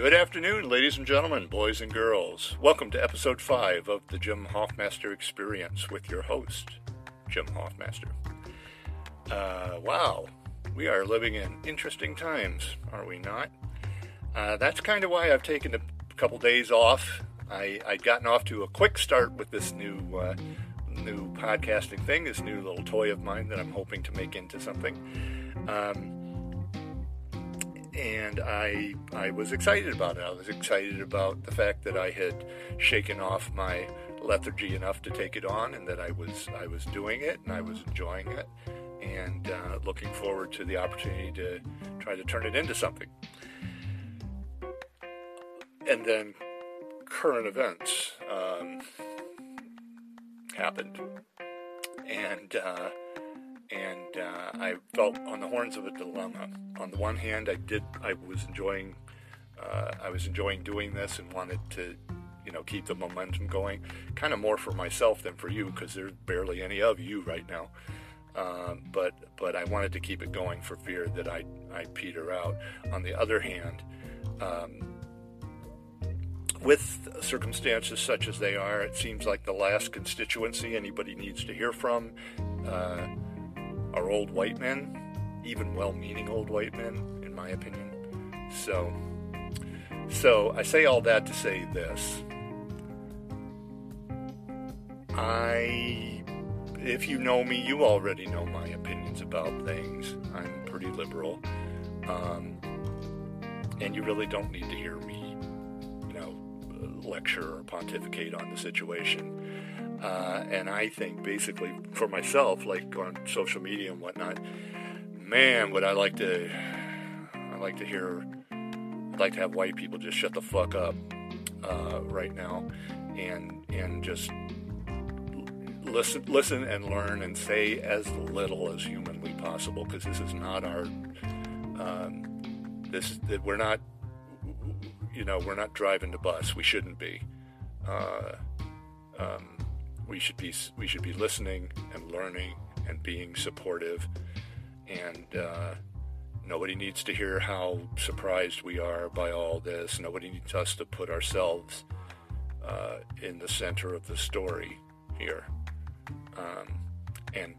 Good afternoon, ladies and gentlemen, boys and girls. Welcome to episode 5 of the Jim Hoffmaster Experience with your host, Jim Hoffmaster. Uh, wow, we are living in interesting times, are we not? Uh, that's kind of why I've taken a couple days off. I, I'd gotten off to a quick start with this new uh, new podcasting thing, this new little toy of mine that I'm hoping to make into something. Um, and I I was excited about it. I was excited about the fact that I had shaken off my lethargy enough to take it on, and that I was I was doing it and I was enjoying it, and uh, looking forward to the opportunity to try to turn it into something. And then current events um, happened, and. Uh, and uh, I felt on the horns of a dilemma. On the one hand, I did I was enjoying uh, I was enjoying doing this and wanted to you know keep the momentum going, kind of more for myself than for you because there's barely any of you right now. Um, but but I wanted to keep it going for fear that I I peter out. On the other hand. Um, with circumstances such as they are, it seems like the last constituency anybody needs to hear from uh, are old white men, even well-meaning old white men, in my opinion. So, so I say all that to say this: I, if you know me, you already know my opinions about things. I'm pretty liberal, um, and you really don't need to hear me, you know, lecture or pontificate on the situation. Uh, and I think basically for myself, like on social media and whatnot, man, would I like to, I like to hear, I'd like to have white people just shut the fuck up uh, right now, and and just listen, listen and learn and say as little as humanly possible because this is not our, um, this we're not, you know, we're not driving the bus. We shouldn't be. Uh, um, we should be we should be listening and learning and being supportive. And uh, nobody needs to hear how surprised we are by all this. Nobody needs us to put ourselves uh, in the center of the story here. Um, and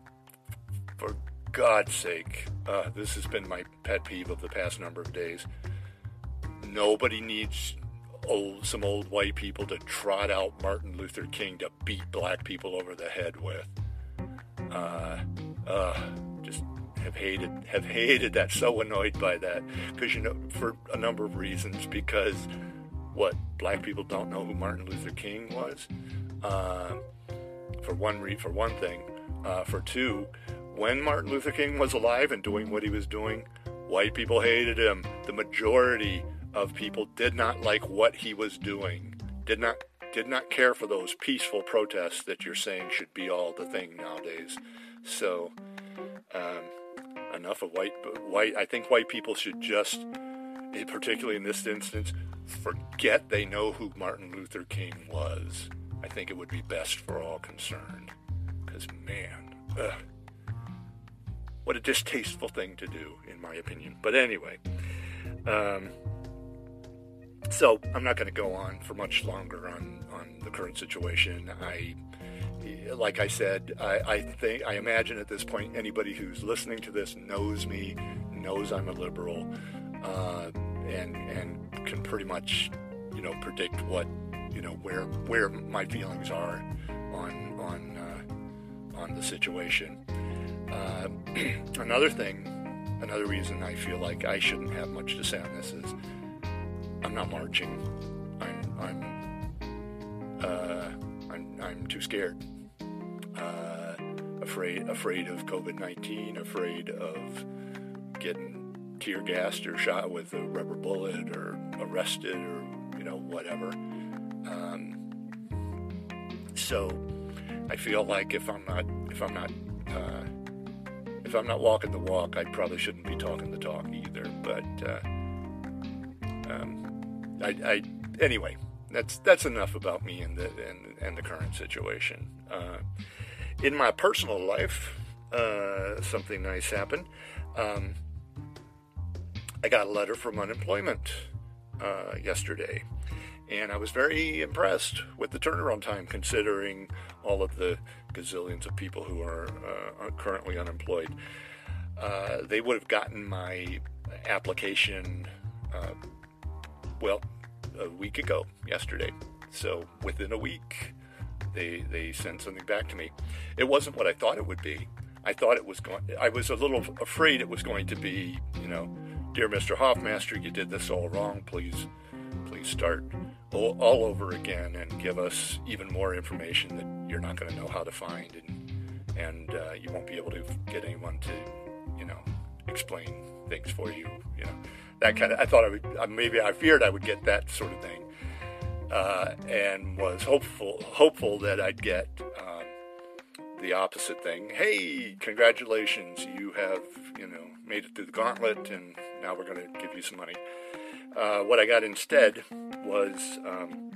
for God's sake uh, this has been my pet peeve of the past number of days. Nobody needs old some old white people to trot out Martin Luther King to beat black people over the head with. Uh, uh, just have hated have hated that. So annoyed by that because you know for a number of reasons. Because what black people don't know who Martin Luther King was. Uh, for one re- for one thing. Uh, for two, when Martin Luther King was alive and doing what he was doing, white people hated him. The majority of people did not like what he was doing, did not did not care for those peaceful protests that you're saying should be all the thing nowadays. So, um, enough of white. White. I think white people should just, particularly in this instance, forget they know who Martin Luther King was. I think it would be best for all concerned. Because man, ugh, what a distasteful thing to do, in my opinion. But anyway. Um, so I'm not going to go on for much longer on, on the current situation. I, like I said, I, I think I imagine at this point anybody who's listening to this knows me, knows I'm a liberal, uh, and and can pretty much, you know, predict what, you know, where where my feelings are on on uh, on the situation. Uh, another thing, another reason I feel like I shouldn't have much to say on this is I'm not marching. I'm I'm uh, I'm, I'm too scared. Uh, afraid afraid of COVID nineteen. Afraid of getting tear gassed or shot with a rubber bullet or arrested or you know whatever. Um, so I feel like if I'm not if I'm not uh, if I'm not walking the walk, I probably shouldn't be talking the talk either. But uh, um, I, I anyway, that's that's enough about me and the and, and the current situation. Uh, in my personal life, uh, something nice happened. Um, I got a letter from unemployment uh, yesterday, and I was very impressed with the turnaround time, considering all of the gazillions of people who are uh, currently unemployed. Uh, they would have gotten my application, uh, well, a week ago, yesterday. So within a week, they they sent something back to me. It wasn't what I thought it would be. I thought it was going. I was a little afraid it was going to be, you know, dear Mr. Hoffmaster, you did this all wrong. Please, please start all, all over again and give us even more information that you're not going to know how to find, and and uh, you won't be able to get anyone to, you know, explain things for you. You know, that kind of. I thought I would. Maybe I feared I would get that sort of thing, uh, and was hopeful hopeful that I'd get. Um, the opposite thing. Hey, congratulations, you have, you know, made it through the gauntlet, and now we're going to give you some money. Uh, what I got instead was um,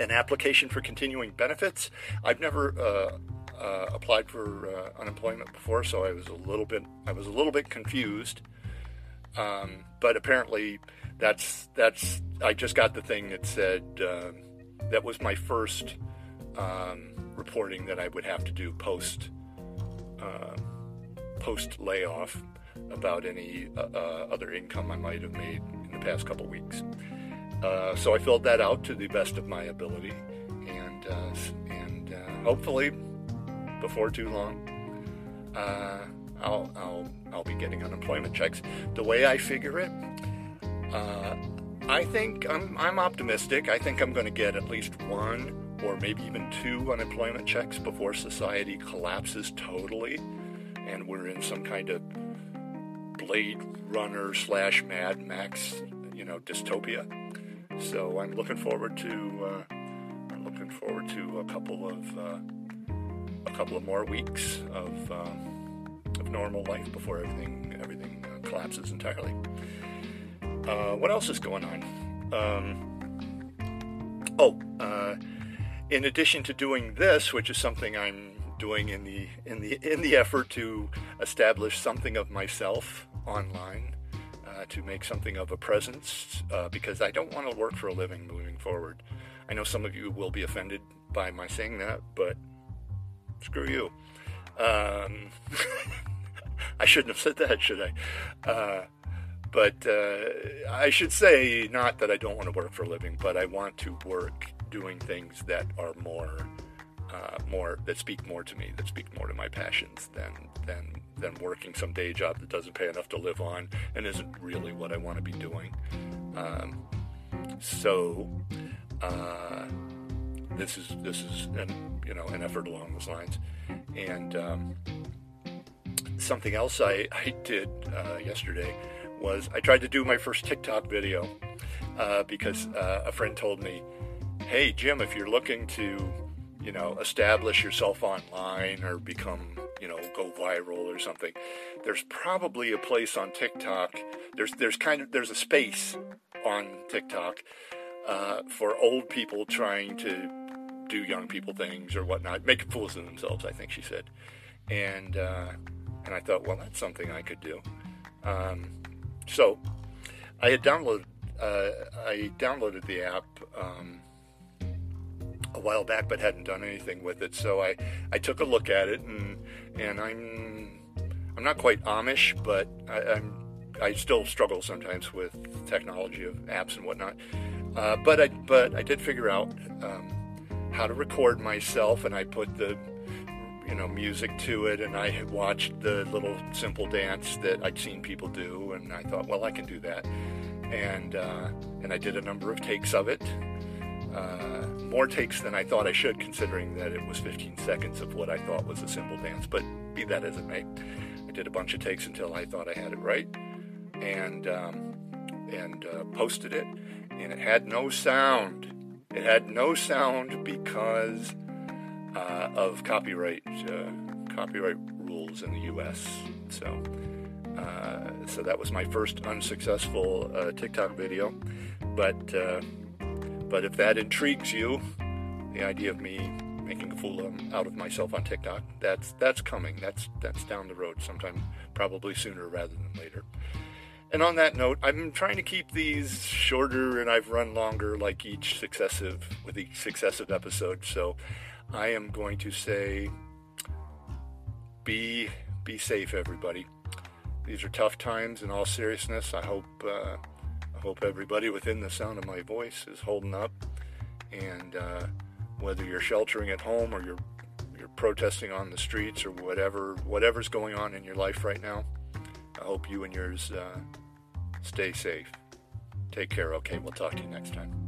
an application for continuing benefits. I've never uh, uh, applied for uh, unemployment before, so I was a little bit I was a little bit confused. Um, but apparently, that's that's I just got the thing that said um, that was my first um, reporting that I would have to do post uh, post layoff about any uh, uh, other income I might have made in the past couple weeks. Uh, so I filled that out to the best of my ability, and uh, and uh, hopefully before too long, I'll I'll I'll be getting unemployment checks. The way I figure it. I think I'm, I'm optimistic. I think I'm going to get at least one or maybe even two unemployment checks before society collapses totally and we're in some kind of Blade Runner slash Mad Max, you know, dystopia. So I'm looking forward to uh, I'm looking forward to a couple of uh, a couple of more weeks of um, of normal life before everything everything uh, collapses entirely. Uh, what else is going on? Um, oh uh, in addition to doing this, which is something I'm doing in the in the in the effort to establish something of myself online, uh, to make something of a presence, uh, because I don't want to work for a living moving forward. I know some of you will be offended by my saying that, but screw you. Um, I shouldn't have said that, should I? Uh, but uh, I should say not that I don't want to work for a living, but I want to work doing things that are more uh, more that speak more to me, that speak more to my passions than than than working some day job that doesn't pay enough to live on and isn't really what I want to be doing. Um, so uh, this is this is an you know an effort along those lines, and um, something else I I did uh, yesterday was I tried to do my first TikTok video uh, because uh, a friend told me hey, Jim, if you're looking to, you know, establish yourself online or become, you know, go viral or something, there's probably a place on TikTok. There's there's kind of there's a space on TikTok uh, for old people trying to do young people things or whatnot, make fools of themselves. I think she said, and uh, and I thought, well, that's something I could do. Um, so I had downloaded uh, I downloaded the app. Um, a while back, but hadn't done anything with it. So I, I took a look at it, and and I'm I'm not quite Amish, but I, am I still struggle sometimes with technology of apps and whatnot. Uh, but I but I did figure out um, how to record myself, and I put the you know music to it, and I had watched the little simple dance that I'd seen people do, and I thought, well, I can do that, and uh, and I did a number of takes of it uh, more takes than I thought I should, considering that it was 15 seconds of what I thought was a simple dance. But be that as it may, I did a bunch of takes until I thought I had it right, and um, and uh, posted it, and it had no sound. It had no sound because uh, of copyright uh, copyright rules in the U.S. So. Uh, so that was my first unsuccessful uh, TikTok video, but but if that intrigues you, the idea of me making a fool out of myself on TikTok, that's that's coming. That's that's down the road sometime, probably sooner rather than later. And on that note, I'm trying to keep these shorter, and I've run longer, like each successive with each successive episode. So, I am going to say, be be safe, everybody. These are tough times. In all seriousness, I hope uh, I hope everybody within the sound of my voice is holding up, and uh, whether you're sheltering at home or you're you're protesting on the streets or whatever whatever's going on in your life right now, hope you and yours uh, stay safe. Take care. Okay, we'll talk to you next time.